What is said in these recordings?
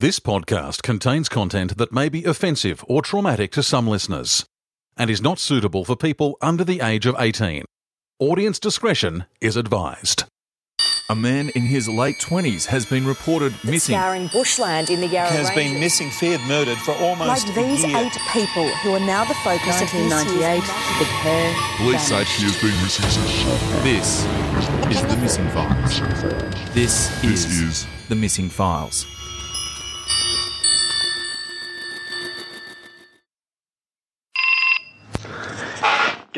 This podcast contains content that may be offensive or traumatic to some listeners and is not suitable for people under the age of 18. Audience discretion is advised. A man in his late 20s has been reported missing. Scouring bushland in the Yarra has been missing, feared murdered for almost Like these a year. eight people who are now the focus of this 1998, the pair Police say vanished. she has been missing since. This is the missing files. This, This is, is the missing files.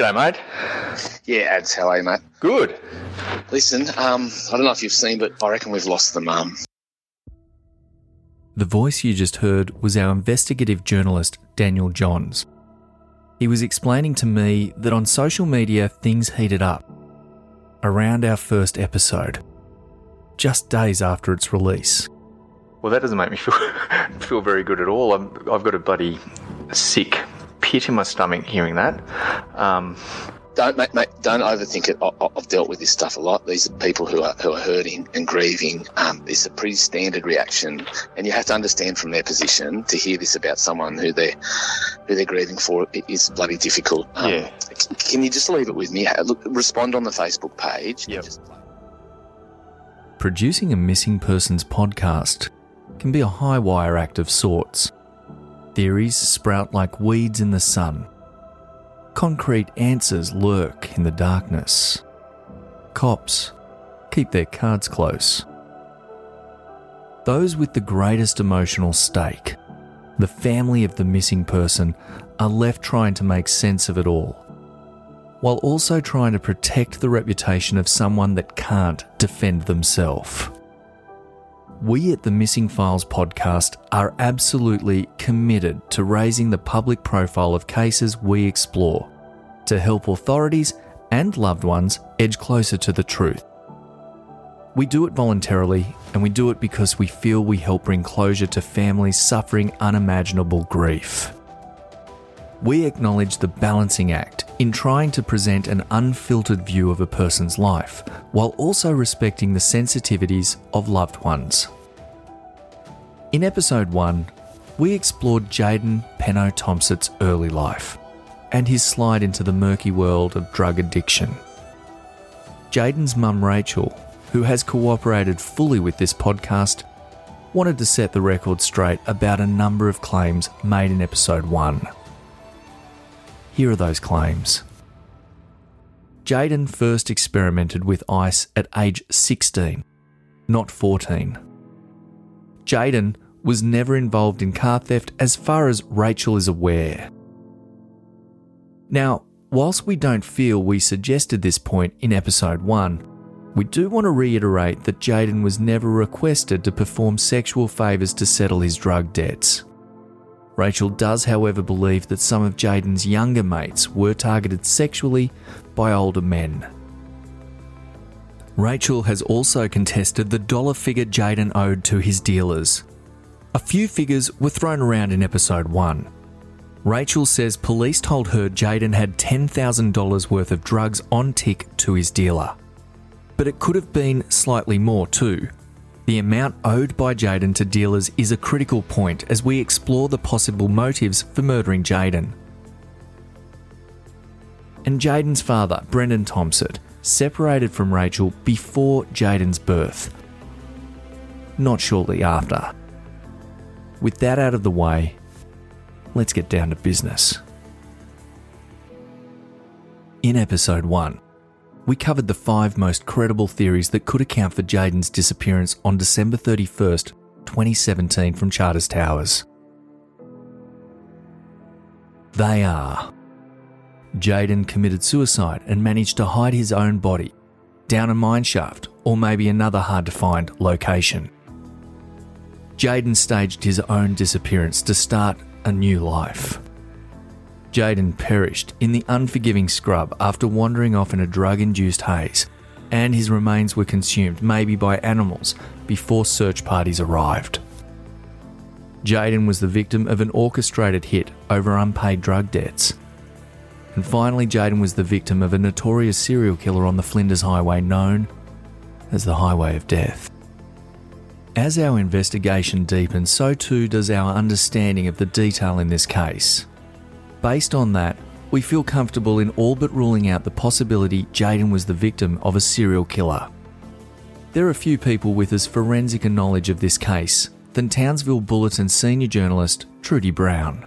G'day, mate. Yeah, ads. How are you, mate? Good. Listen, um, I don't know if you've seen, but I reckon we've lost the mum. The voice you just heard was our investigative journalist, Daniel Johns. He was explaining to me that on social media things heated up around our first episode, just days after its release. Well, that doesn't make me feel feel very good at all. I'm, I've got a bloody sick pit in my stomach hearing that. Um, Don't, mate, mate, don't overthink it. I, I- I've dealt with this stuff a lot. These are people who are who are hurting and grieving. Um, it's a pretty standard reaction, and you have to understand from their position to hear this about someone who they're who they're grieving for it is bloody difficult. Um, Yeah. c- Can you just leave it with me? Look, respond on the Facebook page. Yep. Just- Producing a missing persons podcast can be a high wire act of sorts. Theories sprout like weeds in the sun. Concrete answers lurk in the darkness. Cops keep their cards close. Those with the greatest emotional stake, the family of the missing person, are left trying to make sense of it all while also trying to protect the reputation of someone that can't defend themselves. We at the Missing Files podcast are absolutely committed to raising the public profile of cases we explore to help authorities and loved ones edge closer to the truth. We do it voluntarily and we do it because we feel we help bring closure to families suffering unimaginable grief we acknowledge the balancing act in trying to present an unfiltered view of a person's life while also respecting the sensitivities of loved ones. In episode 1, we explored Jayden Penno Tompsett's early life and his slide into the murky world of drug addiction. Jayden's mum Rachel, who has cooperated fully with this podcast, wanted to set the record straight about a number of claims made in episode 1. Here are those claims. Jayden first experimented with ice at age 16, not 14. Jayden was never involved in car theft as far as Rachel is aware. Now, whilst we don't feel we suggested this point in episode 1, we do want to reiterate that Jayden was never requested to perform sexual favours to settle his drug debts. Rachel does, however, believe that some of Jayden's younger mates were targeted sexually by older men. Rachel has also contested the dollar figure Jayden owed to his dealers. A few figures were thrown around in episode 1. Rachel says police told her Jayden had $10,000 worth of drugs on tick to his dealer. But it could have been slightly more too. The amount owed by Jayden to dealers is a critical point as we explore the possible motives for murdering Jayden. And Jayden's father, Brendan Tompsett, separated from Rachel before Jayden's birth, not shortly after. With that out of the way, let's get down to business. In episode 1, we covered the five most credible theories that could account for Jayden's disappearance on December 31st, 2017 from Charters Towers. They are Jayden committed suicide and managed to hide his own body down a mine shaft or maybe another hard to find location. Jayden staged his own disappearance to start a new life. Jayden perished in the unforgiving scrub after wandering off in a drug induced haze, and his remains were consumed, maybe by animals, before search parties arrived. Jayden was the victim of an orchestrated hit over unpaid drug debts. And finally, Jayden was the victim of a notorious serial killer on the Flinders Highway known as the Highway of Death. As our investigation deepens, so too does our understanding of the detail in this case. Based on that, we feel comfortable in all but ruling out the possibility Jayden was the victim of a serial killer. There are few people with as forensic a knowledge of this case than Townsville Bulletin senior journalist Trudy Brown.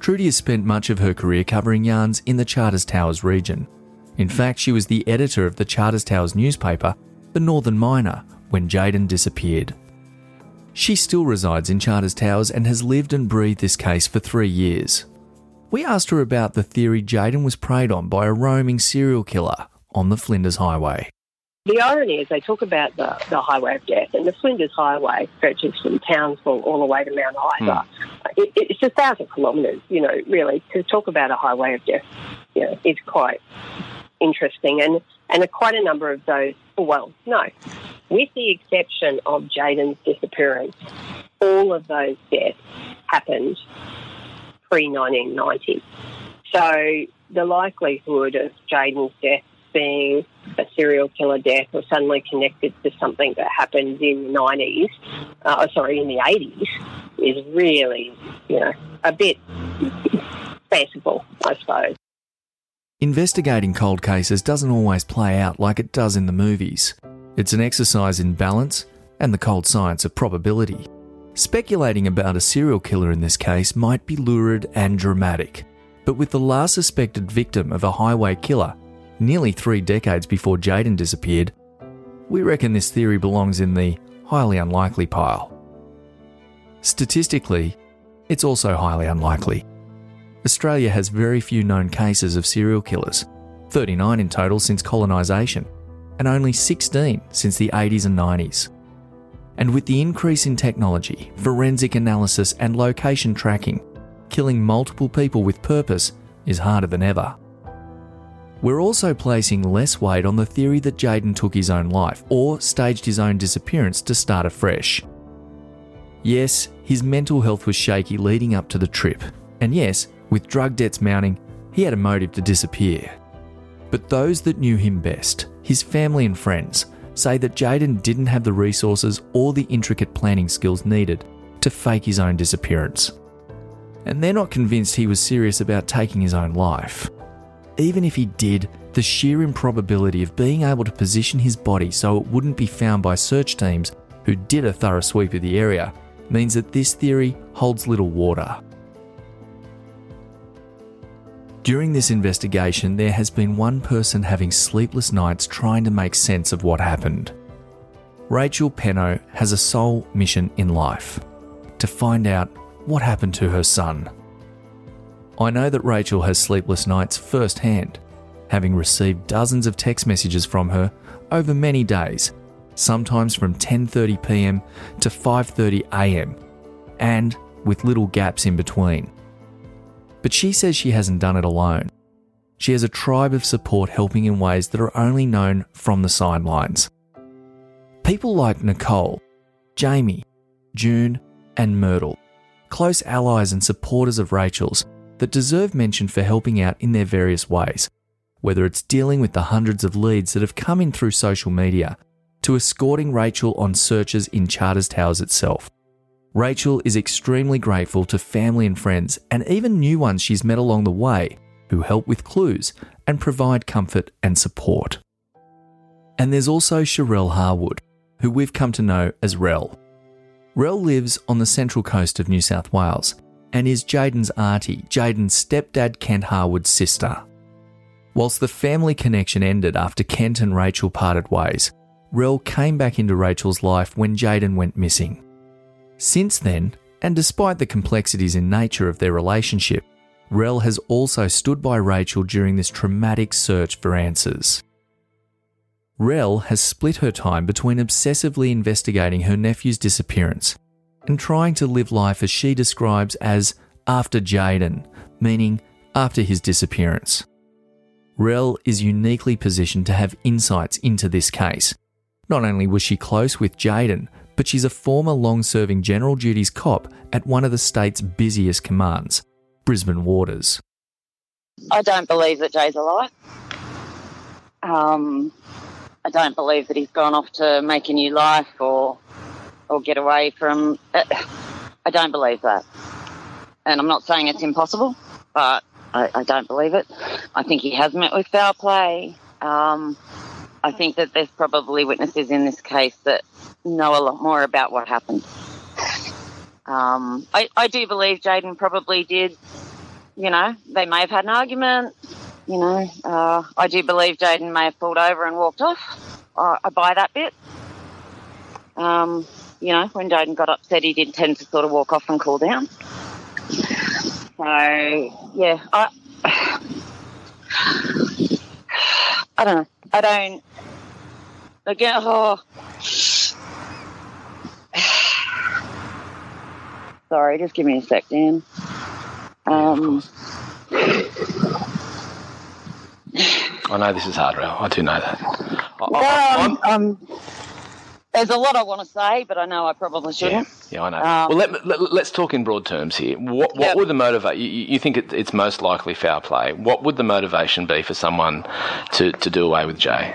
Trudy has spent much of her career covering yarns in the Charters Towers region. In fact, she was the editor of the Charters Towers newspaper, The Northern Miner, when Jayden disappeared. She still resides in Charters Towers and has lived and breathed this case for three years. We asked her about the theory Jayden was preyed on by a roaming serial killer on the Flinders Highway. The irony is they talk about the, the highway of death, and the Flinders Highway stretches from Townsville all the way to Mount Isa. Hmm. It, it's a thousand kilometres, you know, really. To talk about a highway of death, you know, is quite interesting. And, and quite a number of those, well, no, with the exception of Jayden's disappearance, all of those deaths happened pre 1990. So the likelihood of Jayden's death being a serial killer death or suddenly connected to something that happened in the 90s, uh, sorry, in the 80s, is really, you know, a bit fanciful, I suppose. Investigating cold cases doesn't always play out like it does in the movies. It's an exercise in balance and the cold science of probability. Speculating about a serial killer in this case might be lurid and dramatic, but with the last suspected victim of a highway killer nearly three decades before Jayden disappeared, we reckon this theory belongs in the highly unlikely pile. Statistically, it's also highly unlikely. Australia has very few known cases of serial killers, 39 in total since colonisation, and only 16 since the 80s and 90s. And with the increase in technology, forensic analysis, and location tracking, killing multiple people with purpose is harder than ever. We're also placing less weight on the theory that Jayden took his own life or staged his own disappearance to start afresh. Yes, his mental health was shaky leading up to the trip, and yes, with drug debts mounting, he had a motive to disappear. But those that knew him best, his family and friends, say that Jayden didn't have the resources or the intricate planning skills needed to fake his own disappearance. And they're not convinced he was serious about taking his own life. Even if he did, the sheer improbability of being able to position his body so it wouldn't be found by search teams who did a thorough sweep of the area means that this theory holds little water. During this investigation, there has been one person having sleepless nights trying to make sense of what happened. Rachel Penno has a sole mission in life to find out what happened to her son. I know that Rachel has sleepless nights firsthand, having received dozens of text messages from her over many days, sometimes from 10:30 p.m. to 5:30 a.m., and with little gaps in between. But she says she hasn't done it alone. She has a tribe of support helping in ways that are only known from the sidelines. People like Nicole, Jamie, June, and Myrtle, close allies and supporters of Rachel's, that deserve mention for helping out in their various ways, whether it's dealing with the hundreds of leads that have come in through social media, to escorting Rachel on searches in Charters Towers itself. Rachel is extremely grateful to family and friends, and even new ones she's met along the way, who help with clues and provide comfort and support. And there's also Sharelle Harwood, who we've come to know as Rel. Rel lives on the central coast of New South Wales and is Jayden's auntie, Jayden's stepdad Kent Harwood's sister. Whilst the family connection ended after Kent and Rachel parted ways, Rel came back into Rachel's life when Jayden went missing. Since then, and despite the complexities in nature of their relationship, Rel has also stood by Rachel during this traumatic search for answers. Rel has split her time between obsessively investigating her nephew's disappearance and trying to live life as she describes as after Jayden, meaning after his disappearance. Rel is uniquely positioned to have insights into this case. Not only was she close with Jayden, but she's a former long serving general duties cop at one of the state's busiest commands, Brisbane Waters. I don't believe that Jay's alive. Um, I don't believe that he's gone off to make a new life or or get away from. Uh, I don't believe that, and I'm not saying it's impossible, but I, I don't believe it. I think he has met with foul play. Um, I think that there's probably witnesses in this case that know a lot more about what happened. Um, I, I do believe Jayden probably did, you know, they may have had an argument. You know, uh, I do believe Jayden may have pulled over and walked off. I, I buy that bit. Um, you know, when Jayden got upset, he did tend to sort of walk off and cool down. So, yeah, I, I don't know. I don't. Again, oh. Sorry, just give me a sec, Dan. Um, I know this is hard, Ralph. I do know that. I, I, well, um, um, there's a lot I want to say, but I know I probably shouldn't. Yeah, I know. Um, well, let, let, us talk in broad terms here. What, what Yep. would the motivate? You, you think it, it's most likely foul play. What would the motivation be for someone to, to do away with Jay?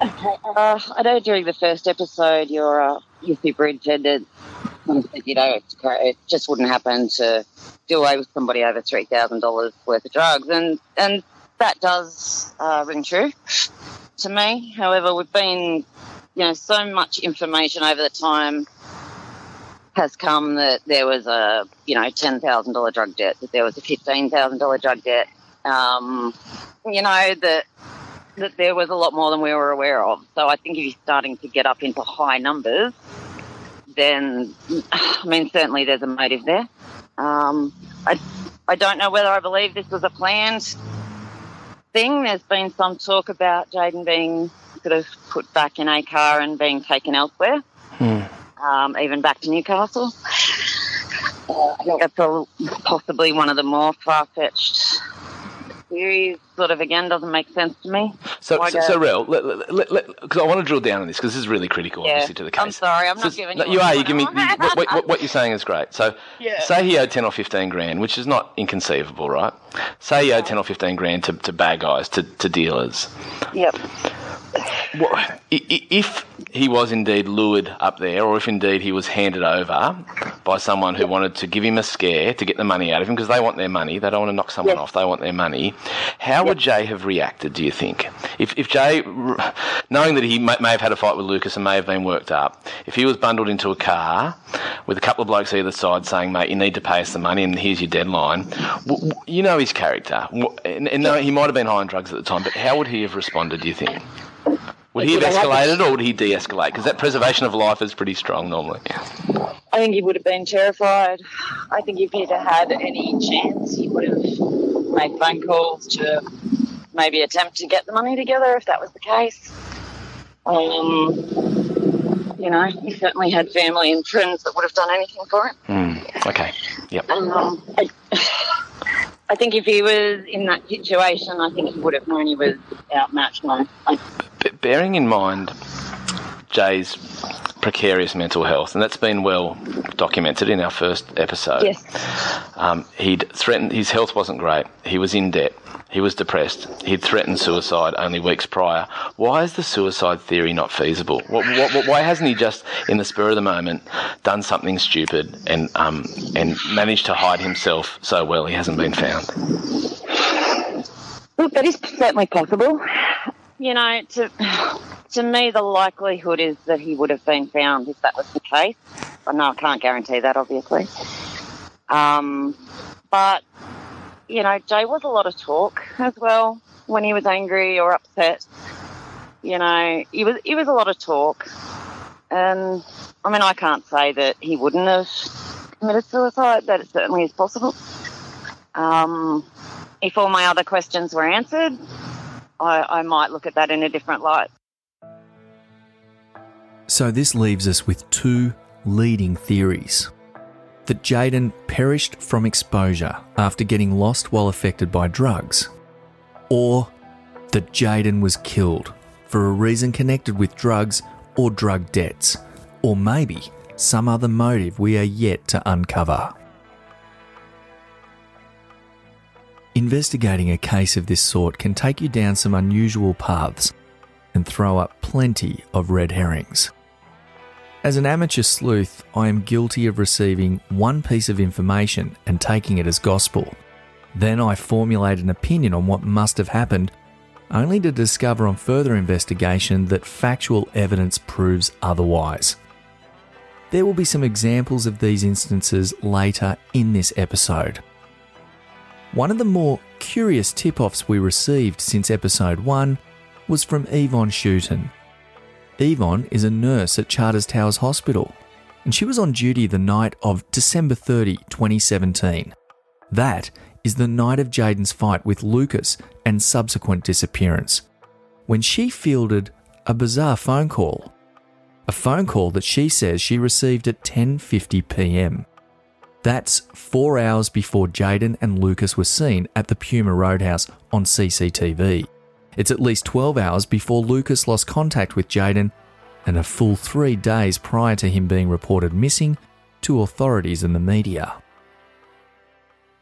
Uh, I know during the first episode, your uh, your superintendent sort of said, you know, it just wouldn't happen to do away with somebody over three thousand dollars worth of drugs, and and that does uh, ring true to me. However, we've been, you know, so much information over the time has come that there was a you know ten thousand dollar drug debt, that there was a fifteen thousand dollar drug debt. Um, you know that that there was a lot more than we were aware of. So I think if you're starting to get up into high numbers, then I mean certainly there's a motive there. Um, I I don't know whether I believe this was a planned thing. There's been some talk about Jayden being sort of put back in a car and being taken elsewhere, um, even back to Newcastle. Uh, I think that's a, possibly one of the more far fetched theories. Sort of again doesn't make sense to me. So, Why so, so Rel, because I want to drill down on this because this is really critical, Yeah. obviously, to the case. I'm sorry, I'm not giving no, you you are. you give me what, what, what you're saying is great. So, Yeah. say he owed ten or fifteen grand, which is not inconceivable, right? Say he owed ten or fifteen grand to, to bad guys, to, to dealers. Yep. I- if he was indeed lured up there, or if indeed he was handed over by someone who wanted to give him a scare to get the money out of him, because they want their money, they don't want to knock someone off, they want their money. How would Jay have reacted? Do you think? If if Jay, knowing that he may, may have had a fight with Lucas and may have been worked up, if he was bundled into a car with a couple of blokes either side saying, "Mate, you need to pay us the money, and here's your deadline," w- w- you know his character, and, and no, he might have been high on drugs at the time, but how would he have responded? Do you think? Would he have escalated or would he de escalate? Because that preservation of life is pretty strong normally. I think he would have been terrified. I think if he'd had any chance, he would have made phone calls to maybe attempt to get the money together if that was the case. Um, you know, he certainly had family and friends that would have done anything for him. Hmm. Okay. Yep. Um, I, I think if he was in that situation, I think he would have known he was outmatched. No, I, bearing in mind Jay's precarious mental health, and that's been well documented in our first episode. Yes. Um, he'd threatened his health wasn't great. He was in debt. He was depressed. He'd threatened suicide only weeks prior. Why is the suicide theory not feasible? What, what, why hasn't he just, in the spur of the moment, done something stupid and um, and managed to hide himself so well he hasn't been found? Look, that is certainly possible. You know, to to me, the likelihood is that he would have been found if that was the case. I know I can't guarantee that, obviously. Um, but you know, Jay was a lot of talk as well when he was angry or upset. You know, he was he was a lot of talk, and I mean, I can't say that he wouldn't have committed suicide. That it certainly is possible. Um, if all my other questions were answered, I, I might look at that in a different light. So this leaves us with two leading theories that Jayden perished from exposure after getting lost while affected by drugs, or that Jayden was killed for a reason connected with drugs or drug debts, or maybe some other motive we are yet to uncover. Investigating a case of this sort can take you down some unusual paths and throw up plenty of red herrings. As an amateur sleuth, I am guilty of receiving one piece of information and taking it as gospel. Then I formulate an opinion on what must have happened, only to discover on further investigation that factual evidence proves otherwise. There will be some examples of these instances later in this episode. One of the more curious tip offs we received since episode 1 was from Yvonne Schouten. Yvonne is a nurse at Charters Towers Hospital, and she was on duty the night of December 30, 2017. That is the night of Jayden's fight with Lucas and subsequent disappearance, when she fielded a bizarre phone call. A phone call that she says she received at 10:50 p.m. That's 4 hours before Jayden and Lucas were seen at the Puma Roadhouse on CCTV. It's at least 12 hours before Lucas lost contact with Jayden and a full 3 days prior to him being reported missing to authorities and the media.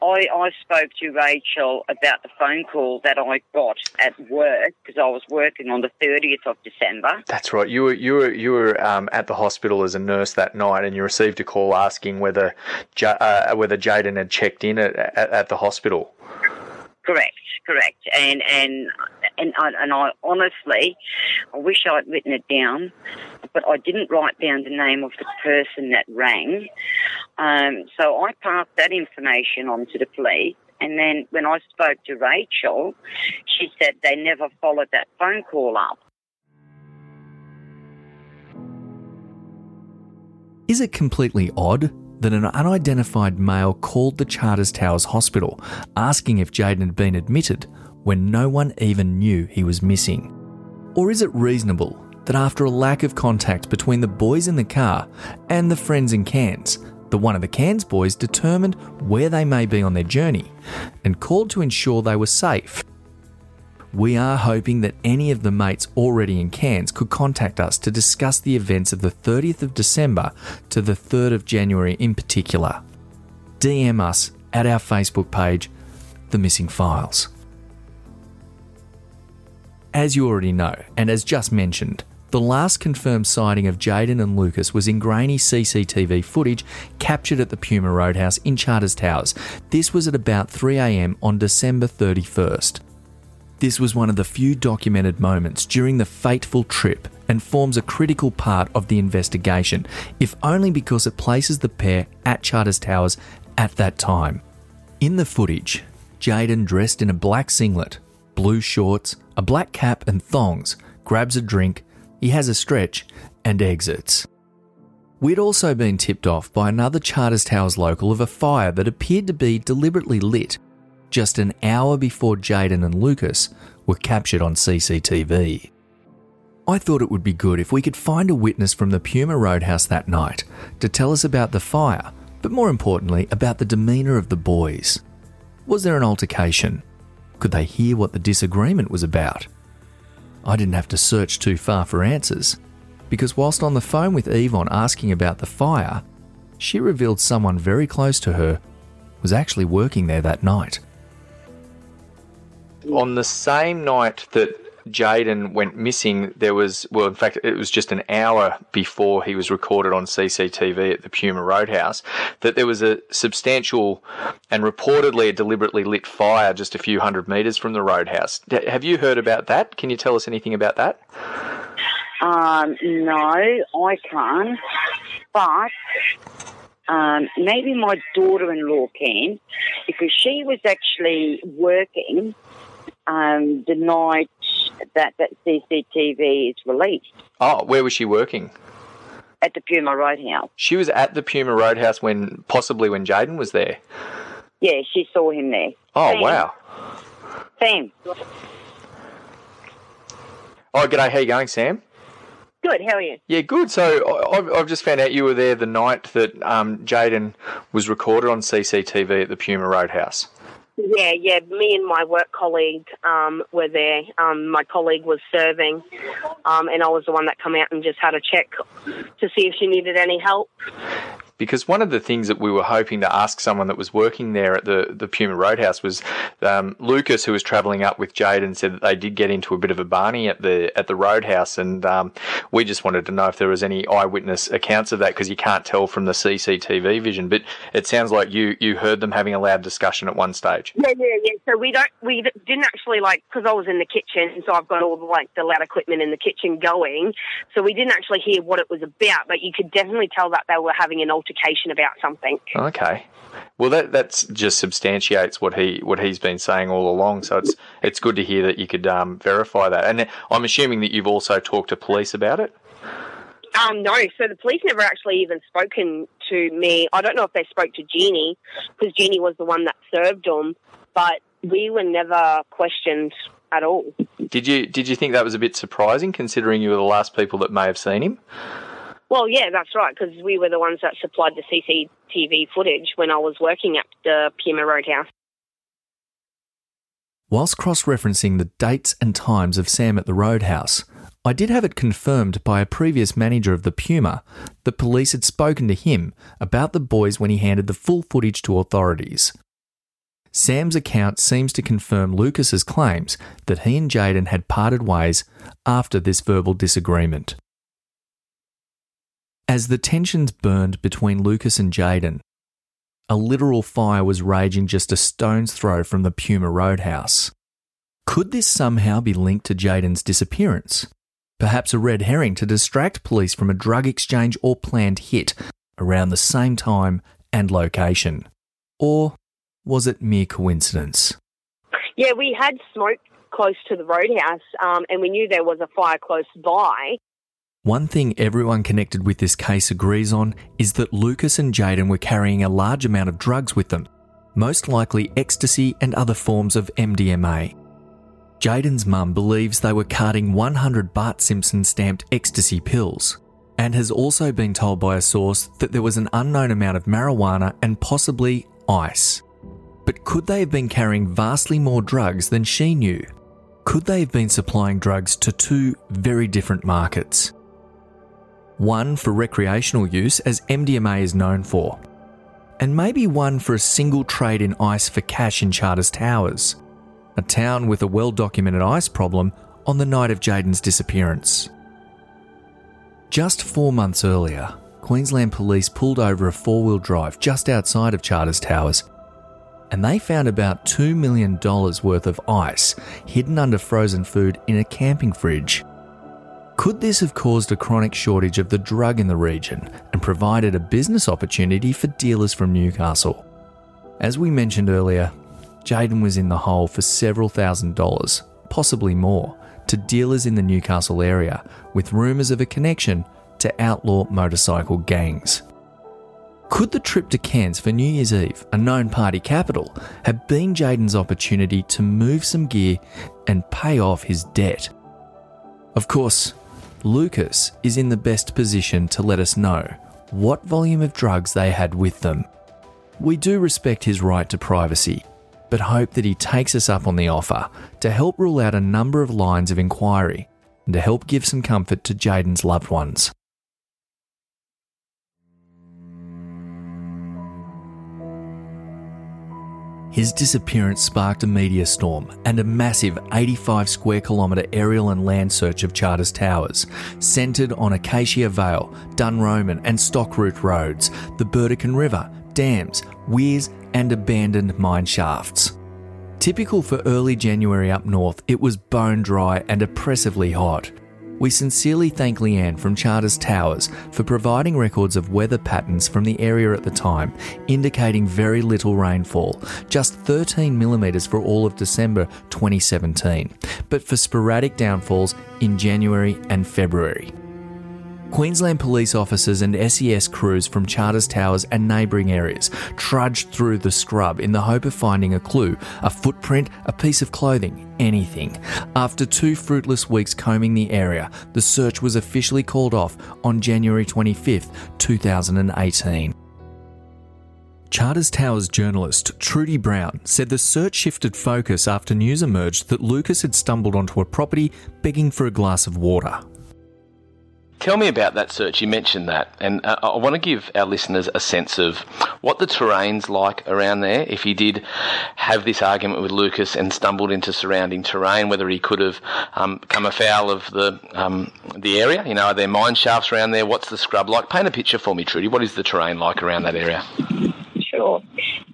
I, I spoke to Rachel about the phone call that I got at work because I was working on the 30th of December. That's right. You were you were you were um, at the hospital as a nurse that night, and you received a call asking whether uh, whether Jayden had checked in at, at, at the hospital. Correct, correct. And and and I, and I honestly, I wish I'd written it down, but I didn't write down the name of the person that rang. Um, so I passed that information on to the police. And then when I spoke to Rachel, she said they never followed that phone call up. Is it completely odd that an unidentified male called the Charters Towers Hospital asking if Jayden had been admitted when no one even knew he was missing? Or is it reasonable that after a lack of contact between the boys in the car and the friends in Cairns, that one of the Cairns boys determined where they may be on their journey and called to ensure they were safe? We are hoping that any of the mates already in Cairns could contact us to discuss the events of the 30th of December to the 3rd of January in particular. DM us at our Facebook page, The Missing Files. As you already know, and as just mentioned, the last confirmed sighting of Jayden and Lucas was in grainy CCTV footage captured at the Puma Roadhouse in Charters Towers. This was at about 3am on December 31st. This was one of the few documented moments during the fateful trip and forms a critical part of the investigation, if only because it places the pair at Charters Towers at that time. In the footage, Jayden, dressed in a black singlet, blue shorts, a black cap, and thongs, grabs a drink, he has a stretch, and exits. We'd also been tipped off by another Charters Towers local of a fire that appeared to be deliberately lit just an hour before Jayden and Lucas were captured on CCTV. I thought it would be good if we could find a witness from the Puma Roadhouse that night to tell us about the fire, but more importantly, about the demeanour of the boys. Was there an altercation? Could they hear what the disagreement was about? I didn't have to search too far for answers, because whilst on the phone with Yvonne asking about the fire, she revealed someone very close to her was actually working there that night. On the same night that Jayden went missing, there was, well, in fact, it was just an hour before he was recorded on CCTV at the Puma Roadhouse, that there was a substantial and reportedly a deliberately lit fire just a few hundred metres from the roadhouse. Have you heard about that? Can you tell us anything about that? Um, no, I can't. But um, maybe my daughter-in-law can, because she was actually working um, the night that that CCTV is released Oh, where was she working? at the Puma Roadhouse. She was at the Puma Roadhouse when, possibly when Jayden was there. Yeah, she saw him there. Oh, Sam. wow. Sam. Oh, g'day. How you going, Sam? Good. How are you? Yeah, good. So I- I've, I've just found out you were there the night that um, Jayden was recorded on CCTV at the Puma Roadhouse. Yeah, yeah. Me and my work colleague um, were there. Um, my colleague was serving, um, and I was the one that come out and just had a check to see if she needed any help. Because one of the things that we were hoping to ask someone that was working there at the, the Puma Roadhouse was um, Lucas, who was travelling up with Jayden, said that they did get into a bit of a barney at the at the Roadhouse, and um, we just wanted to know if there was any eyewitness accounts of that because you can't tell from the CCTV vision. But it sounds like you you heard them having a loud discussion at one stage. Yeah, yeah, yeah. So we don't, we didn't actually like because I was in the kitchen, so I've got all the like the loud equipment in the kitchen going. So we didn't actually hear what it was about, but you could definitely tell that they were having an altercation about something. Okay. Well, that that's just substantiates what he what he's been saying all along. So it's it's good to hear that you could um, verify that. And I'm assuming that you've also talked to police about it. Um, no, so the police never actually even spoken to me. I don't know if they spoke to Jeannie because Jeannie was the one that served them, but we were never questioned at all. Did you did you think that was a bit surprising, considering you were the last people that may have seen him? Well, yeah, that's right, because we were the ones that supplied the CCTV footage when I was working at the Puma Roadhouse. Whilst cross referencing the dates and times of Sam at the Roadhouse, I did have it confirmed by a previous manager of the Puma that police had spoken to him about the boys when he handed the full footage to authorities. Sam's account seems to confirm Lucas's claims that he and Jayden had parted ways after this verbal disagreement. As the tensions burned between Lucas and Jayden, a literal fire was raging just a stone's throw from the Puma Roadhouse. Could this somehow be linked to Jayden's disappearance? Perhaps a red herring to distract police from a drug exchange or planned hit around the same time and location? Or was it mere coincidence? Yeah, we had smoke close to the roadhouse, um, and we knew there was a fire close by. One thing everyone connected with this case agrees on is that Lucas and Jayden were carrying a large amount of drugs with them, most likely ecstasy and other forms of MDMA. Jayden's mum believes they were carting 100 Bart Simpson stamped ecstasy pills, and has also been told by a source that there was an unknown amount of marijuana and possibly ice. But could they have been carrying vastly more drugs than she knew? Could they have been supplying drugs to two very different markets? One for recreational use, as MDMA is known for, and maybe one for a single trade in ice for cash in Charters Towers, a town with a well documented ice problem on the night of Jayden's disappearance. Just four months earlier, Queensland Police pulled over a four wheel drive just outside of Charters Towers and they found about $2 million worth of ice hidden under frozen food in a camping fridge. Could this have caused a chronic shortage of the drug in the region and provided a business opportunity for dealers from Newcastle? As we mentioned earlier, Jayden was in the hole for several thousand dollars, possibly more, to dealers in the Newcastle area, with rumours of a connection to outlaw motorcycle gangs. Could the trip to Cairns for New Year's Eve, a known party capital, have been Jayden's opportunity to move some gear and pay off his debt? Of course, Lucas is in the best position to let us know what volume of drugs they had with them. We do respect his right to privacy, but hope that he takes us up on the offer to help rule out a number of lines of inquiry and to help give some comfort to Jayden's loved ones. His disappearance sparked a media storm and a massive 85 square kilometre aerial and land search of Charters Towers, centred on Acacia Vale, Dunroman and Stockroot roads, the Burdekin River, dams, weirs, and abandoned mine shafts. Typical for early January up north, it was bone dry and oppressively hot. We sincerely thank Leanne from Charters Towers for providing records of weather patterns from the area at the time, indicating very little rainfall, just 13 millimetres for all of December 2017, but for sporadic downfalls in January and February. Queensland police officers and SES crews from Charters Towers and neighbouring areas trudged through the scrub in the hope of finding a clue, a footprint, a piece of clothing, anything. After two fruitless weeks combing the area, the search was officially called off on January 25, 2018. Charters Towers journalist Trudy Brown said the search shifted focus after news emerged that Lucas had stumbled onto a property begging for a glass of water. Tell me about that search. You mentioned that, and uh, I want to give our listeners a sense of what the terrain's like around there. If he did have this argument with Lucas and stumbled into surrounding terrain, whether he could have um, come afoul of the um, the area. You know, are there mine shafts around there? What's the scrub like? Paint a picture for me, Trudy. What is the terrain like around that area? Sure.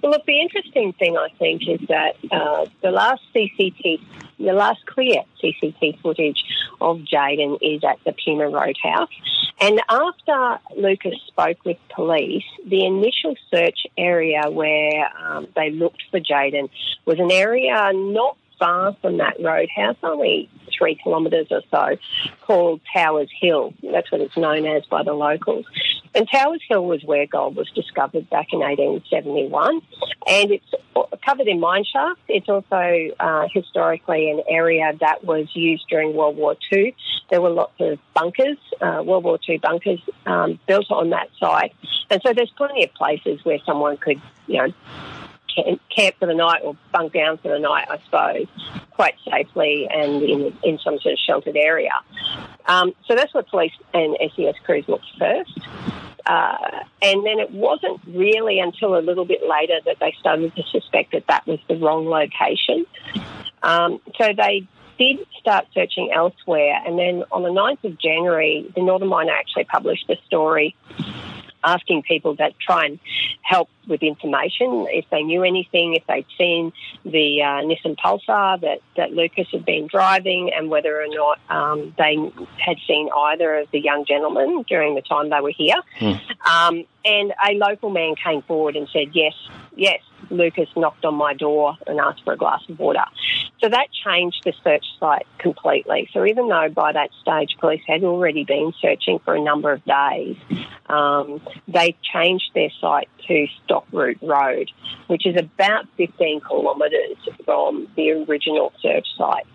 Well, look, the interesting thing I think is that uh, the last CCT, the last clear CCT footage of Jayden is at the Puma Roadhouse. And after Lucas spoke with police, the initial search area where um, they looked for Jayden was an area not far from that roadhouse, only three kilometres or so, called Towers Hill. That's what it's known as by the locals. And Towers Hill was where gold was discovered back in 1871, and it's covered in mine shafts. It's also uh, historically an area that was used during World War II. There were lots of bunkers, uh, World War II bunkers, um, built on that site, and so there's plenty of places where someone could, you know, camp for the night or bunk down for the night, I suppose, quite safely and in, in some sort of sheltered area. Um, so that's what police and SES crews looked first. Uh, and then it wasn't really until a little bit later that they started to suspect that that was the wrong location. Um, so they did start searching elsewhere. And then on the 9th of January, the Northern Miner actually published a story asking people that try and help with information if they knew anything, if they'd seen the uh, Nissan Pulsar that, that Lucas had been driving, and whether or not um, they had seen either of the young gentlemen during the time they were here. Hmm. Um, and a local man came forward and said, Yes, yes, Lucas knocked on my door and asked for a glass of water. So that changed the search site completely. So even though by that stage police had already been searching for a number of days, um, they changed their site to Stockroot Road, which is about 15 kilometres from the original search site.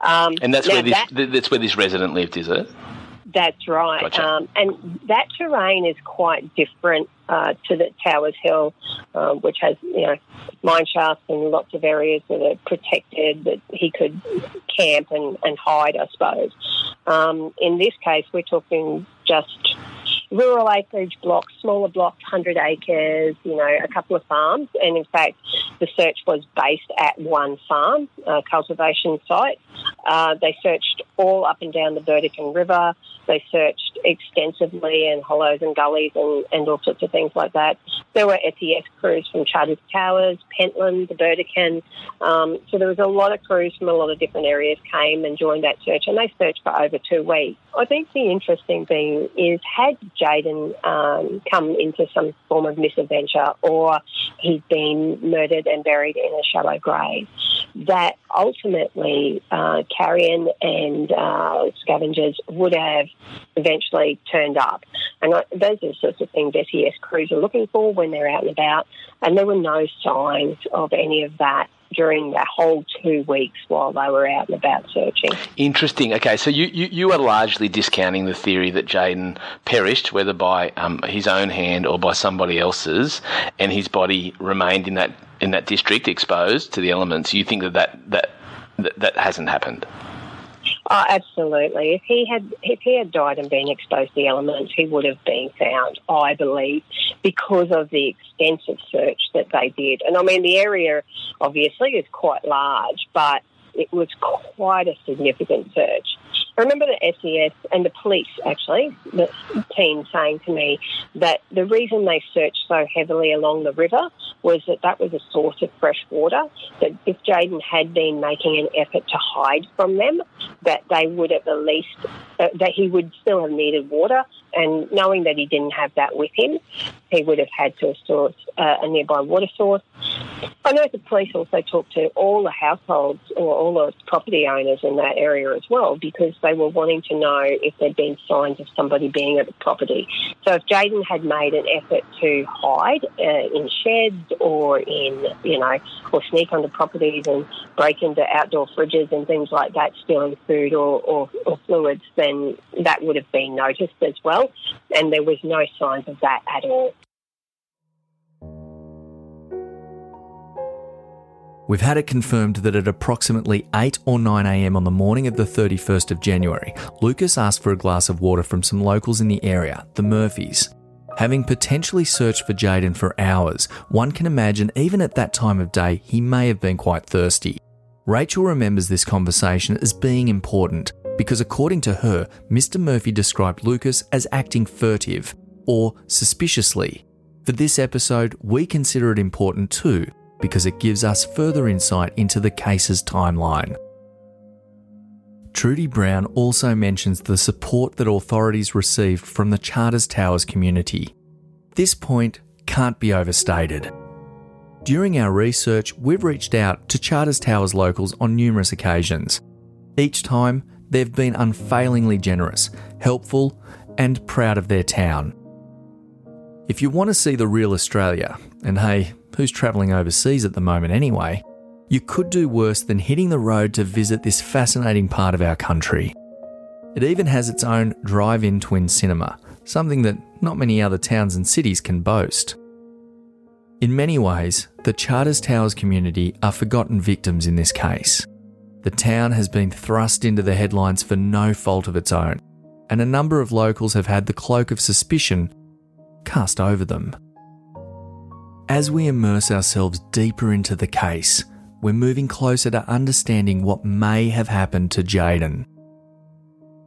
Um, And that's where this, that, that's where this resident lived, is it? that's right. Gotcha. Um, and that terrain is quite different uh, to the Towers Hill, um, which has, you know, mine shafts and lots of areas that are protected that he could camp and, and hide, I suppose. Um, in this case, we're talking just rural acreage blocks, smaller blocks, 100 acres, you know, a couple of farms. And in fact, the search was based at one farm, a cultivation site. Uh, they searched all up and down the Burdekin River. They searched extensively in hollows and gullies and, and all sorts of things like that. There were SES crews from Charters Towers, Pentland, the Burdekin. Um, so there was a lot of crews from a lot of different areas came and joined that search, and they searched for over two weeks. I think the interesting thing is had Jayden um, come into some form of misadventure or he's been murdered and buried in a shallow grave, that ultimately uh, carrion and uh, scavengers would have eventually turned up. And I, those are the sorts of things SES crews are looking for when they're out and about. And there were no signs of any of that during the whole two weeks while they were out and about searching. Interesting. Okay, so you, you, you are largely discounting the theory that Jayden perished, whether by um, his own hand or by somebody else's, and his body remained in that in that district exposed to the elements. You think that that that, that, that hasn't happened? Oh, absolutely. If he had if he had died and been exposed to the elements, he would have been found, I believe, because of the extensive search that they did. And I mean, the area obviously is quite large, but it was quite a significant search. I remember the SES and the police, actually, the team saying to me that the reason they searched so heavily along the river was that that was a source of fresh water. That if Jayden had been making an effort to hide from them, that they would at the least, uh, that he would still have needed water. And knowing that he didn't have that with him, he would have had to source uh, a nearby water source. I know the police also talked to all the households or all the property owners in that area as well because they were wanting to know if there'd been signs of somebody being at the property. So if Jayden had made an effort to hide uh, in sheds or in, you know, or sneak onto properties and break into outdoor fridges and things like that, stealing food or, or, or fluids, then that would have been noticed as well. And there was no signs of that at all. We've had it confirmed that at approximately 8 or 9 am on the morning of the 31st of January, Lucas asked for a glass of water from some locals in the area, the Murphys. Having potentially searched for Jayden for hours, one can imagine even at that time of day he may have been quite thirsty. Rachel remembers this conversation as being important because, according to her, Mr. Murphy described Lucas as acting furtive or suspiciously. For this episode, we consider it important too because it gives us further insight into the case's timeline. Trudy Brown also mentions the support that authorities received from the Charters Towers community. This point can't be overstated. During our research, we've reached out to Charters Towers locals on numerous occasions. Each time, they've been unfailingly generous, helpful, and proud of their town. If you want to see the real Australia, and hey, who's travelling overseas at the moment anyway, you could do worse than hitting the road to visit this fascinating part of our country. It even has its own drive in twin cinema, something that not many other towns and cities can boast. In many ways, the Charters Towers community are forgotten victims in this case. The town has been thrust into the headlines for no fault of its own, and a number of locals have had the cloak of suspicion cast over them. As we immerse ourselves deeper into the case, we're moving closer to understanding what may have happened to Jayden.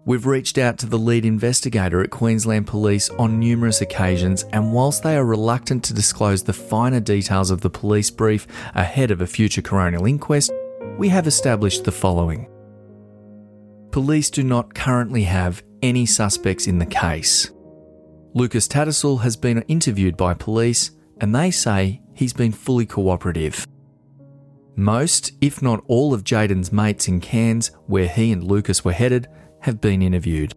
We've reached out to the lead investigator at Queensland Police on numerous occasions, and whilst they are reluctant to disclose the finer details of the police brief ahead of a future coronial inquest, we have established the following. Police do not currently have any suspects in the case. Lucas Tattersall has been interviewed by police and they say he's been fully cooperative. Most, if not all, of Jayden's mates in Cairns, where he and Lucas were headed, have been interviewed.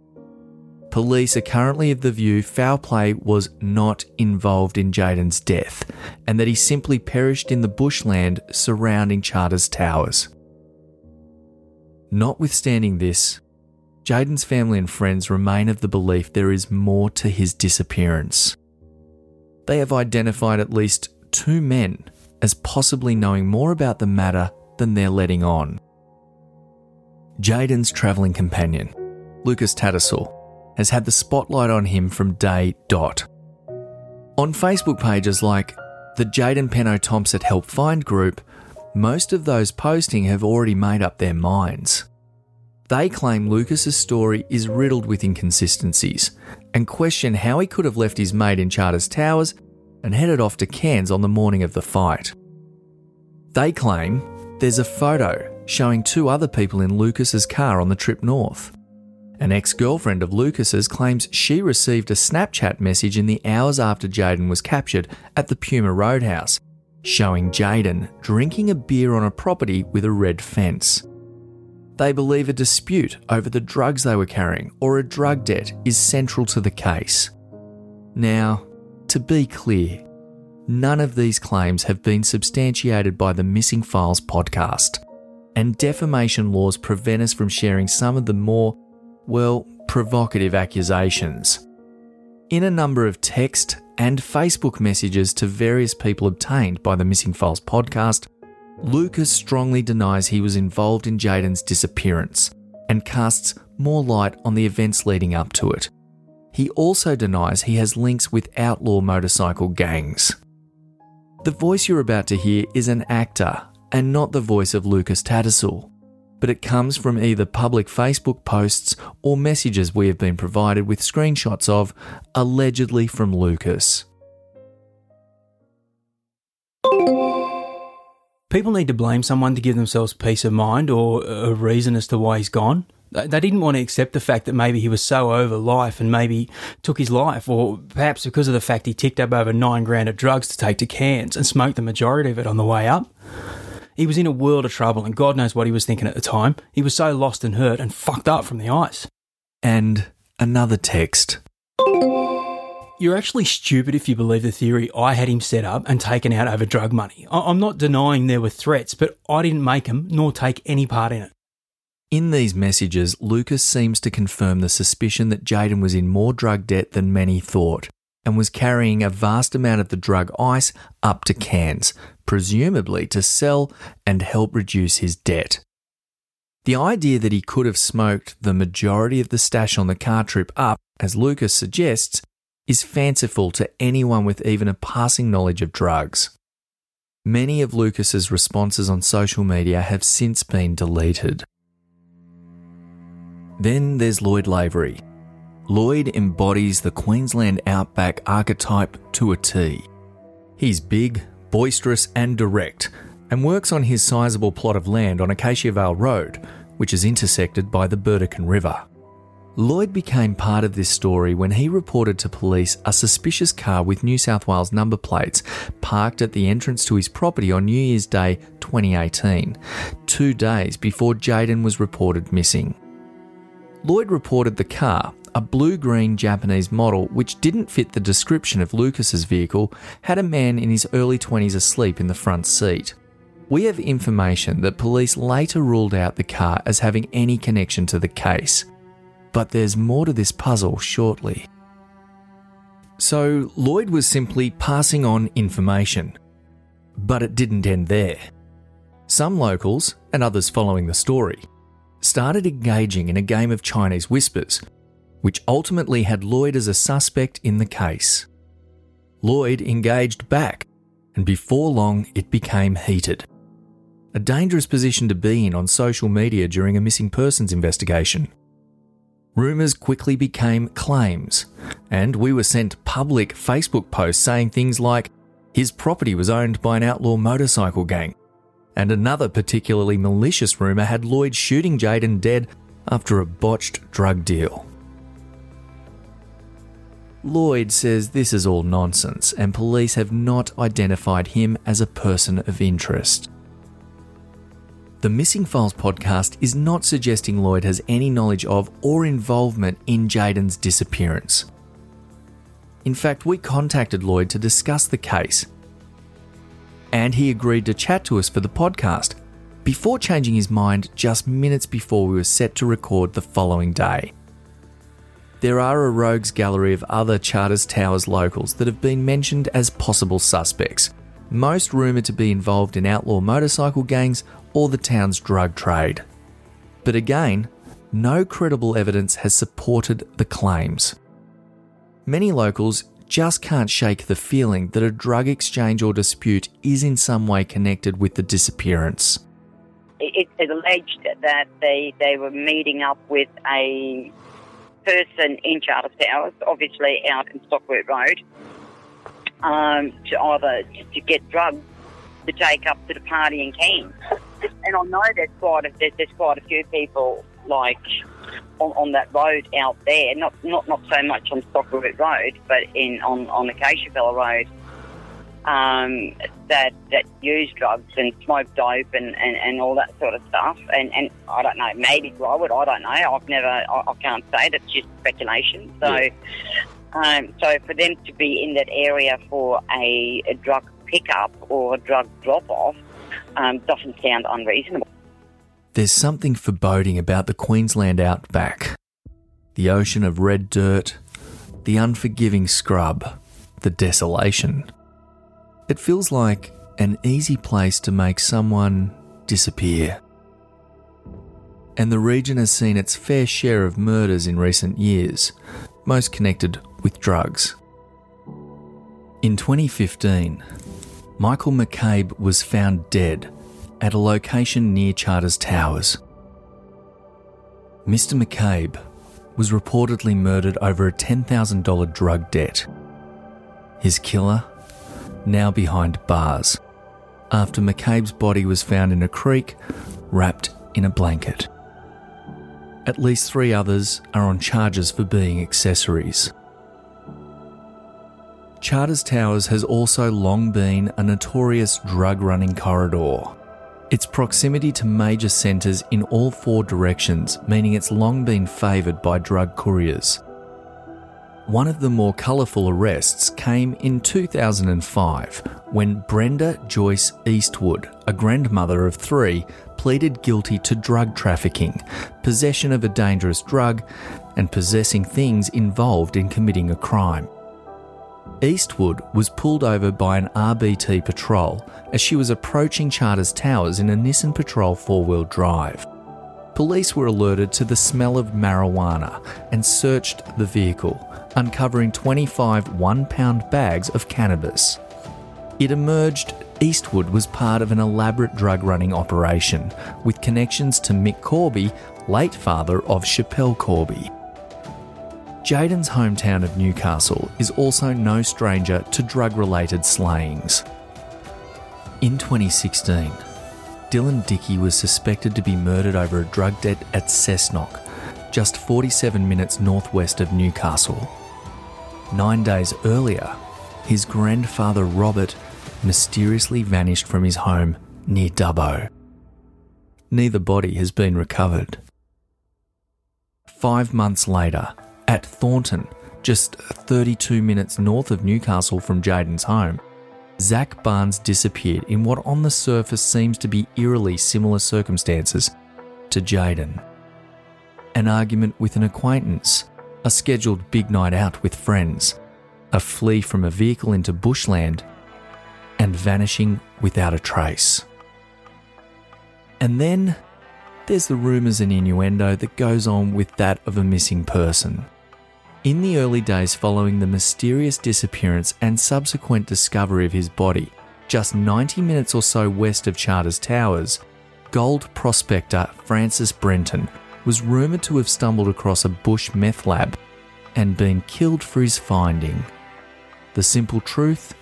Police are currently of the view foul play was not involved in Jayden's death and that he simply perished in the bushland surrounding Charters Towers. Notwithstanding this, Jayden's family and friends remain of the belief there is more to his disappearance they have identified at least two men as possibly knowing more about the matter than they're letting on. Jayden's travelling companion, Lucas Tattersall, has had the spotlight on him from day dot. On Facebook pages like the Jayden Penno Tompsett Help Find group, most of those posting have already made up their minds. They claim Lucas's story is riddled with inconsistencies and question how he could have left his mate in Charters Towers and headed off to Cairns on the morning of the fight. They claim there's a photo showing two other people in Lucas's car on the trip north. An ex girlfriend of Lucas's claims she received a Snapchat message in the hours after Jayden was captured at the Puma Roadhouse, showing Jayden drinking a beer on a property with a red fence. They believe a dispute over the drugs they were carrying or a drug debt is central to the case. Now, to be clear, none of these claims have been substantiated by the Missing Files podcast, and defamation laws prevent us from sharing some of the more, well, provocative accusations. In a number of text and Facebook messages to various people obtained by the Missing Files podcast, Lucas strongly denies he was involved in Jayden's disappearance and casts more light on the events leading up to it. He also denies he has links with outlaw motorcycle gangs. The voice you're about to hear is an actor and not the voice of Lucas Tattersall, but it comes from either public Facebook posts or messages we have been provided with screenshots of, allegedly from Lucas. People need to blame someone to give themselves peace of mind or a reason as to why he's gone. They didn't want to accept the fact that maybe he was so over life and maybe took his life, or perhaps because of the fact he ticked up over nine grand of drugs to take to Cairns and smoked the majority of it on the way up. He was in a world of trouble, and God knows what he was thinking at the time. He was so lost and hurt and fucked up from the ice. And another text. You're actually stupid if you believe the theory I had him set up and taken out over drug money. I'm not denying there were threats, but I didn't make them nor take any part in it. In these messages, Lucas seems to confirm the suspicion that Jayden was in more drug debt than many thought, and was carrying a vast amount of the drug ice up to Cairns, presumably to sell and help reduce his debt. The idea that he could have smoked the majority of the stash on the car trip up, as Lucas suggests, is fanciful to anyone with even a passing knowledge of drugs. Many of Lucas's responses on social media have since been deleted. Then there's Lloyd Lavery. Lloyd embodies the Queensland outback archetype to a T. He's big, boisterous, and direct, and works on his sizable plot of land on Acacia Vale Road, which is intersected by the Burdekin River. Lloyd became part of this story when he reported to police a suspicious car with New South Wales number plates parked at the entrance to his property on New Year's Day 2018, two days before Jayden was reported missing. Lloyd reported the car, a blue green Japanese model which didn't fit the description of Lucas's vehicle, had a man in his early 20s asleep in the front seat. We have information that police later ruled out the car as having any connection to the case. But there's more to this puzzle shortly. So, Lloyd was simply passing on information. But it didn't end there. Some locals, and others following the story, started engaging in a game of Chinese whispers, which ultimately had Lloyd as a suspect in the case. Lloyd engaged back, and before long it became heated. A dangerous position to be in on social media during a missing persons investigation. Rumours quickly became claims, and we were sent public Facebook posts saying things like, his property was owned by an outlaw motorcycle gang. And another particularly malicious rumour had Lloyd shooting Jayden dead after a botched drug deal. Lloyd says this is all nonsense, and police have not identified him as a person of interest. The Missing Files podcast is not suggesting Lloyd has any knowledge of or involvement in Jayden's disappearance. In fact, we contacted Lloyd to discuss the case, and he agreed to chat to us for the podcast before changing his mind just minutes before we were set to record the following day. There are a rogues gallery of other Charters Towers locals that have been mentioned as possible suspects, most rumoured to be involved in outlaw motorcycle gangs or the town's drug trade. But again, no credible evidence has supported the claims. Many locals just can't shake the feeling that a drug exchange or dispute is in some way connected with the disappearance. It is alleged that they, they were meeting up with a person in Charter Towers, obviously out in Stockworth Road, um, to either to get drugs to take up to the party in Cairns. And I know there's quite a, there's, quite a few people like on, on that road out there, not not not so much on Stockwood Road, but in on on Acacia Vale Road, um, that that use drugs and smoke dope and, and, and all that sort of stuff. And, and I don't know, maybe grow it. I don't know. I've never. I, I can't say. That's just speculation. So. Yeah. Um, so for them to be in that area for a, a drug pickup or a drug drop off um, doesn't sound unreasonable. There's something foreboding about the Queensland outback. The ocean of red dirt, the unforgiving scrub, the desolation. It feels like an easy place to make someone disappear. And the region has seen its fair share of murders in recent years, most connected with drugs. In 2015, Michael McCabe was found dead at a location near Charters Towers. Mr. McCabe was reportedly murdered over a $10,000 drug debt. His killer now behind bars after McCabe's body was found in a creek wrapped in a blanket. At least three others are on charges for being accessories. Charters Towers has also long been a notorious drug running corridor. Its proximity to major centres in all four directions, meaning it's long been favoured by drug couriers. One of the more colourful arrests came in 2005 when Brenda Joyce Eastwood, a grandmother of three, pleaded guilty to drug trafficking, possession of a dangerous drug, and possessing things involved in committing a crime. Eastwood was pulled over by an RBT patrol as she was approaching Charters Towers in a Nissan Patrol four wheel drive. Police were alerted to the smell of marijuana and searched the vehicle, uncovering 25 one pound bags of cannabis. It emerged Eastwood was part of an elaborate drug running operation with connections to Mick Corby, late father of Schapelle Corby. Jayden's hometown of Newcastle is also no stranger to drug related slayings. In 2016, Dylan Dickey was suspected to be murdered over a drug debt at Cessnock, just 47 minutes northwest of Newcastle. Nine days earlier, his grandfather Robert mysteriously vanished from his home near Dubbo. Neither body has been recovered. Five months later, at Thornton, just 32 minutes north of Newcastle from Jayden's home, Zach Barnes disappeared in what on the surface seems to be eerily similar circumstances to Jayden. An argument with an acquaintance, a scheduled big night out with friends, a flee from a vehicle into bushland, and vanishing without a trace. And then there's the rumours and innuendo that goes on with that of a missing person. In the early days following the mysterious disappearance and subsequent discovery of his body, just 90 minutes or so west of Charters Towers, gold prospector Francis Brenton was rumoured to have stumbled across a bush meth lab and been killed for his finding. The simple truth?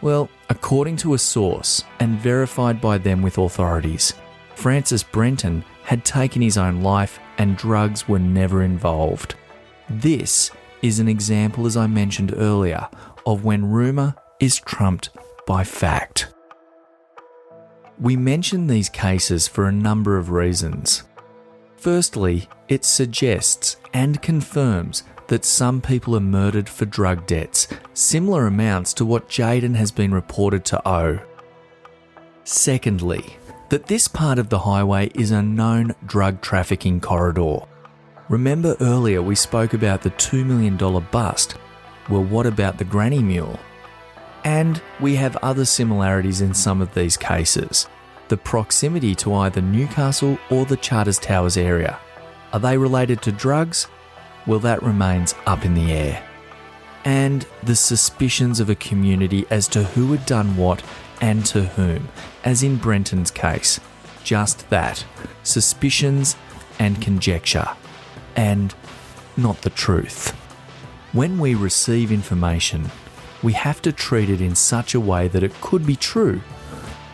Well, according to a source and verified by them with authorities, Francis Brenton had taken his own life and drugs were never involved. This is an example, as I mentioned earlier, of when rumour is trumped by fact. We mention these cases for a number of reasons. Firstly, it suggests and confirms that some people are murdered for drug debts, similar amounts to what Jayden has been reported to owe. Secondly, that this part of the highway is a known drug trafficking corridor. Remember earlier we spoke about the $2 million bust? Well, what about the granny mule? And we have other similarities in some of these cases. The proximity to either Newcastle or the Charters Towers area. Are they related to drugs? Well, that remains up in the air. And the suspicions of a community as to who had done what and to whom, as in Brenton's case. Just that suspicions and conjecture, and not the truth. When we receive information, we have to treat it in such a way that it could be true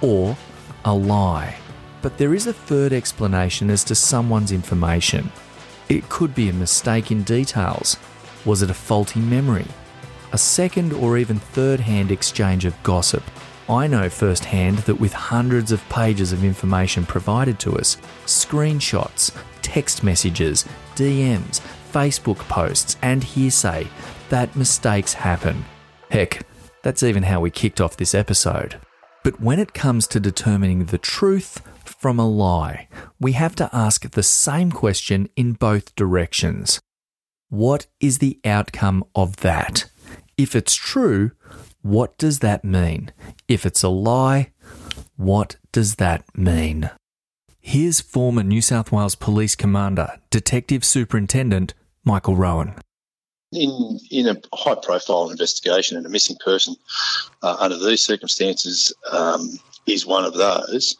or a lie. But there is a third explanation as to someone's information. It could be a mistake in details. Was it a faulty memory? A second or even third hand exchange of gossip I know firsthand that with hundreds of pages of information provided to us, screenshots, text messages, DMs, Facebook posts, and hearsay, that mistakes happen. Heck, that's even how we kicked off this episode. But when it comes to determining the truth from a lie, we have to ask the same question in both directions. What is the outcome of that? If it's true, what does that mean? If it's a lie, what does that mean? Here's former New South Wales Police Commander, Detective Superintendent Michael Rowan. In, in a high profile investigation and a missing person uh, under these circumstances um, is one of those.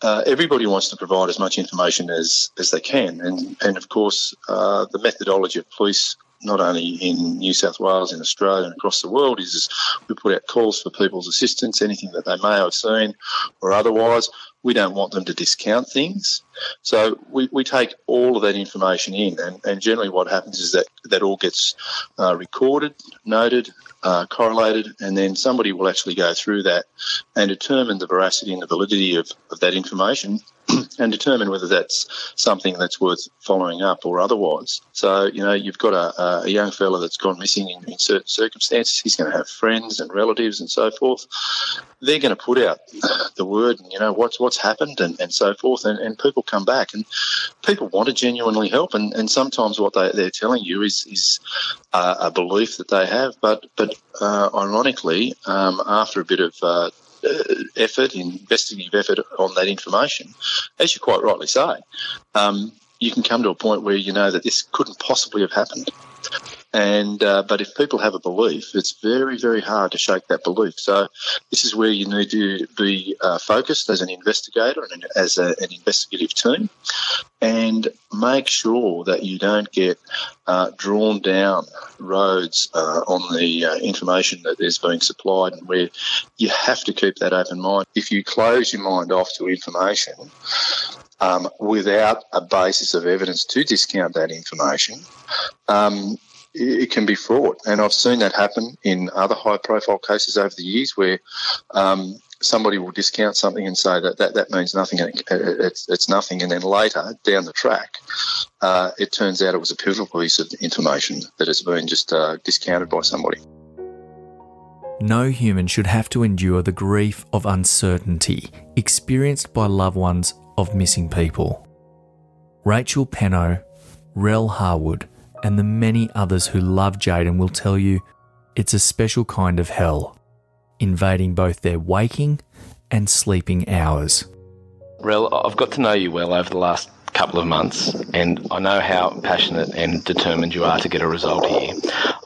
Uh, everybody wants to provide as much information as, as they can. And, and of course, uh, the methodology of police not only in New South Wales, in Australia, and across the world, is, we put out calls for people's assistance, anything that they may have seen or otherwise. We don't want them to discount things. So we, we take all of that information in, and, and generally what happens is that that all gets uh, recorded, noted, uh, correlated, and then somebody will actually go through that and determine the veracity and the validity of, of that information and determine whether that's something that's worth following up or otherwise. So, you know, you've got a, a young fella that's gone missing in, in certain circumstances. He's going to have friends and relatives and so forth. They're going to put out the word and, you know, what's what's happened and, and so forth. And, and people come back and people want to genuinely help. And, and sometimes what they, they're telling you is, is uh, a belief that they have. But, but uh, ironically, um, after a bit of uh, effort, investigative effort on that information, as you quite rightly say, um, you can come to a point where you know that this couldn't possibly have happened. And uh, but if people have a belief, it's very very hard to shake that belief. So this is where you need to be uh, focused as an investigator and as a, an investigative team, and make sure that you don't get uh, drawn down roads uh, on the uh, information that is being supplied, and where you have to keep that open mind. If you close your mind off to information. Um, without a basis of evidence to discount that information, um, it can be fraught. And I've seen that happen in other high profile cases over the years where um, somebody will discount something and say that that, that means nothing, it's, it's nothing. And then later, down the track, uh, it turns out it was a pivotal piece of information that has been just uh, discounted by somebody. No human should have to endure the grief of uncertainty experienced by loved ones of missing people. Rachel Penno, Rel Harwood, and the many others who love Jayden will tell you it's a special kind of hell, invading both their waking and sleeping hours. Rel, I've got to know you well over the last couple of months, and I know how passionate and determined you are to get a result here.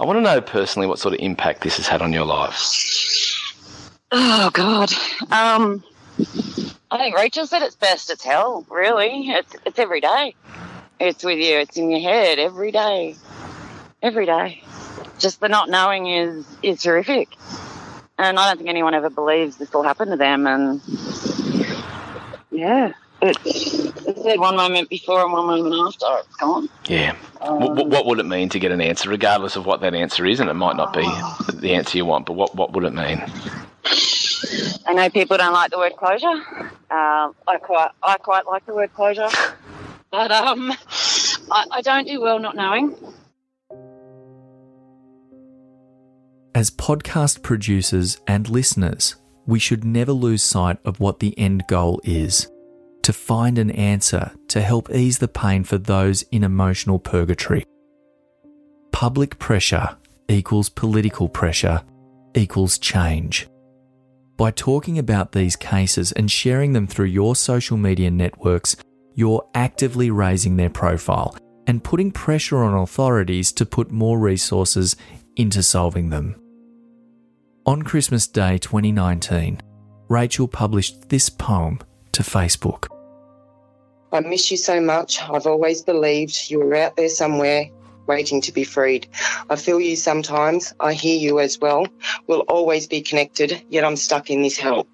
I want to know personally what sort of impact this has had on your life. Oh God, um, I think Rachel said it's best. It's hell, really. It's it's every day. It's with you. It's in your head every day, every day. Just the not knowing is is horrific, and I don't think anyone ever believes this will happen to them. And yeah, it's, said one moment before and one moment after. It's gone. Yeah. Um, what, what, would it mean to get an answer, regardless of what that answer is? And it might not be the answer you want, but what what would it mean? I know people don't like the word closure. Uh, I quite I quite like the word closure. But um, I, I don't do well not knowing. As podcast producers and listeners, we should never lose sight of what the end goal is to find an answer to help ease the pain for those in emotional purgatory. Public pressure equals political pressure equals change. By talking about these cases and sharing them through your social media networks, you're actively raising their profile and putting pressure on authorities to put more resources into solving them. On Christmas Day 2019, Rachel published this poem to Facebook. I miss you so much. I've always believed you were out there somewhere waiting to be freed. I feel you sometimes. I hear you as well. We'll always be connected, yet I'm stuck in this hell.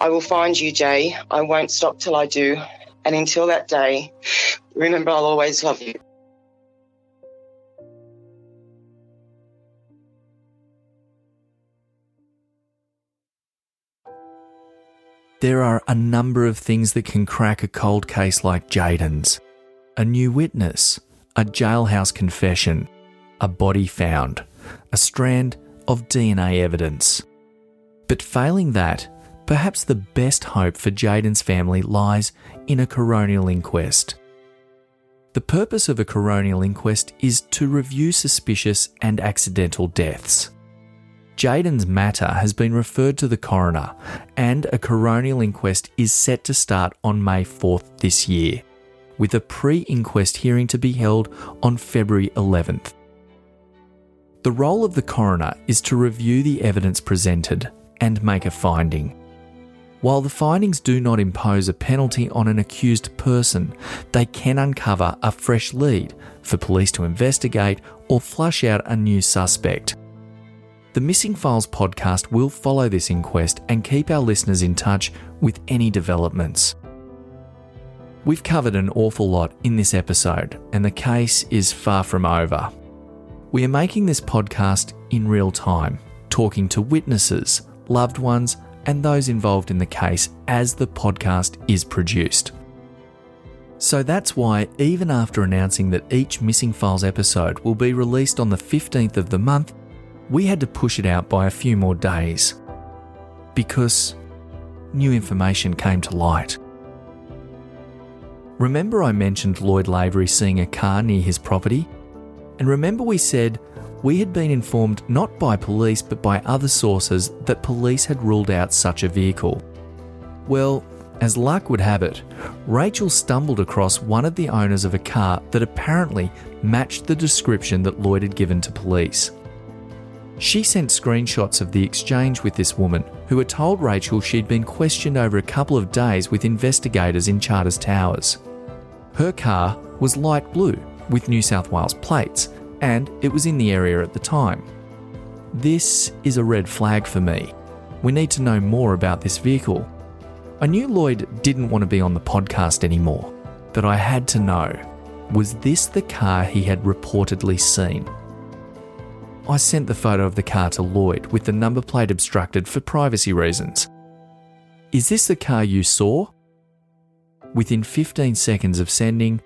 I will find you, Jay. I won't stop till I do. And until that day, remember I'll always love you. There are a number of things that can crack a cold case like Jayden's. A new witness, a jailhouse confession, a body found, a strand of DNA evidence. But failing that, Perhaps the best hope for Jayden's family lies in a coronial inquest. The purpose of a coronial inquest is to review suspicious and accidental deaths. Jayden's matter has been referred to the coroner, and a coronial inquest is set to start on May 4th this year, with a pre inquest hearing to be held on February 11th. The role of the coroner is to review the evidence presented and make a finding. While the findings do not impose a penalty on an accused person, they can uncover a fresh lead for police to investigate or flush out a new suspect. The Missing Files podcast will follow this inquest and keep our listeners in touch with any developments. We've covered an awful lot in this episode, and the case is far from over. We are making this podcast in real time, talking to witnesses, loved ones, and those involved in the case as the podcast is produced. So that's why, even after announcing that each Missing Files episode will be released on the 15th of the month, we had to push it out by a few more days. Because new information came to light. Remember, I mentioned Lloyd Lavery seeing a car near his property? And remember, we said we had been informed not by police but by other sources that police had ruled out such a vehicle. Well, as luck would have it, Rachel stumbled across one of the owners of a car that apparently matched the description that Lloyd had given to police. She sent screenshots of the exchange with this woman, who had told Rachel she'd been questioned over a couple of days with investigators in Charters Towers. Her car was light blue with New South Wales plates, and it was in the area at the time. This is a red flag for me. We need to know more about this vehicle. I knew Lloyd didn't want to be on the podcast anymore, but I had to know was this the car he had reportedly seen? I sent the photo of the car to Lloyd with the number plate obstructed for privacy reasons. Is this the car you saw? Within 15 seconds of sending,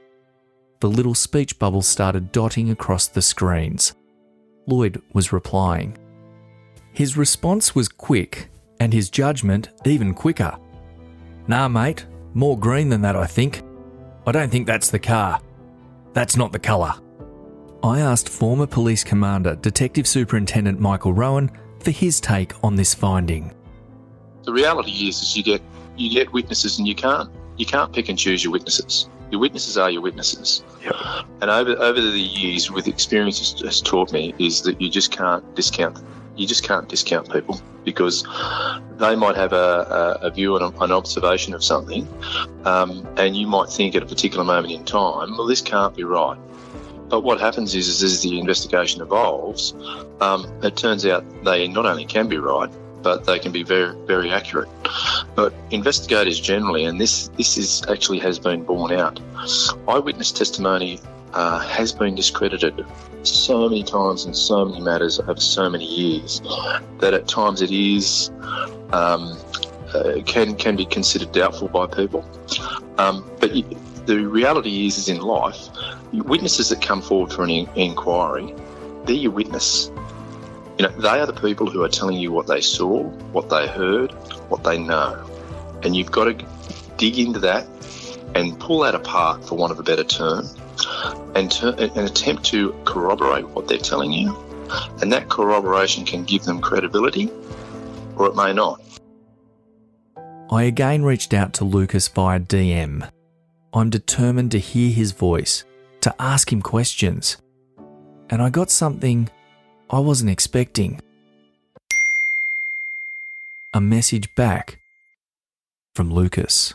the little speech bubbles started dotting across the screens. Lloyd was replying. His response was quick, and his judgment even quicker. Nah, mate, more green than that, I think. I don't think that's the car. That's not the colour. I asked former police commander, Detective Superintendent Michael Rowan, for his take on this finding. The reality is, is you get you get witnesses, and you can't you can't pick and choose your witnesses. Your witnesses are your witnesses. And over over the years, with experience, has, has taught me is that you just can't discount. You just can't discount people because they might have a, a, a view and an observation of something, um, and you might think at a particular moment in time, well, this can't be right. But what happens is, is as the investigation evolves, um, it turns out they not only can be right, but they can be very, very accurate. But investigators generally, and this this is actually has been borne out, eyewitness testimony uh, has been discredited so many times in so many matters over so many years that at times it is um, uh, can can be considered doubtful by people. Um, but the reality is, is in life, witnesses that come forward for an in- inquiry, they're your witness. You know, they are the people who are telling you what they saw, what they heard, what they know. And you've got to dig into that and pull that apart, for want of a better term, and, ter- and attempt to corroborate what they're telling you. And that corroboration can give them credibility or it may not. I again reached out to Lucas via DM. I'm determined to hear his voice, to ask him questions. And I got something I wasn't expecting. A message back from Lucas.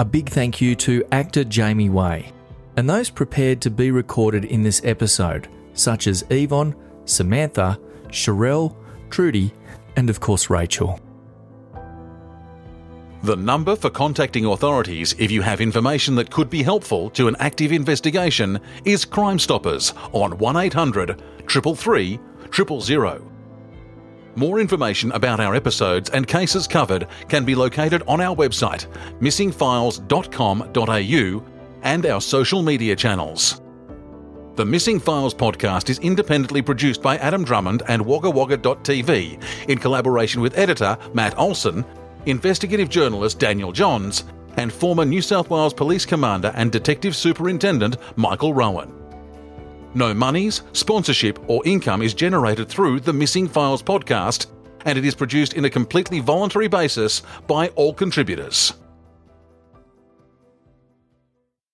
A big thank you to actor Jamie Way and those prepared to be recorded in this episode, such as Yvonne, Samantha, Sharelle, Trudy, and of course Rachel. The number for contacting authorities if you have information that could be helpful to an active investigation is Crime Stoppers on 1800 333 000. More information about our episodes and cases covered can be located on our website, missingfiles.com.au, and our social media channels. The Missing Files podcast is independently produced by Adam Drummond and WaggaWagga.tv in collaboration with editor Matt Olsen, investigative journalist Daniel Johns, and former New South Wales Police Commander and Detective Superintendent Michael Rowan. No monies, sponsorship, or income is generated through the Missing Files podcast, and it is produced in a completely voluntary basis by all contributors.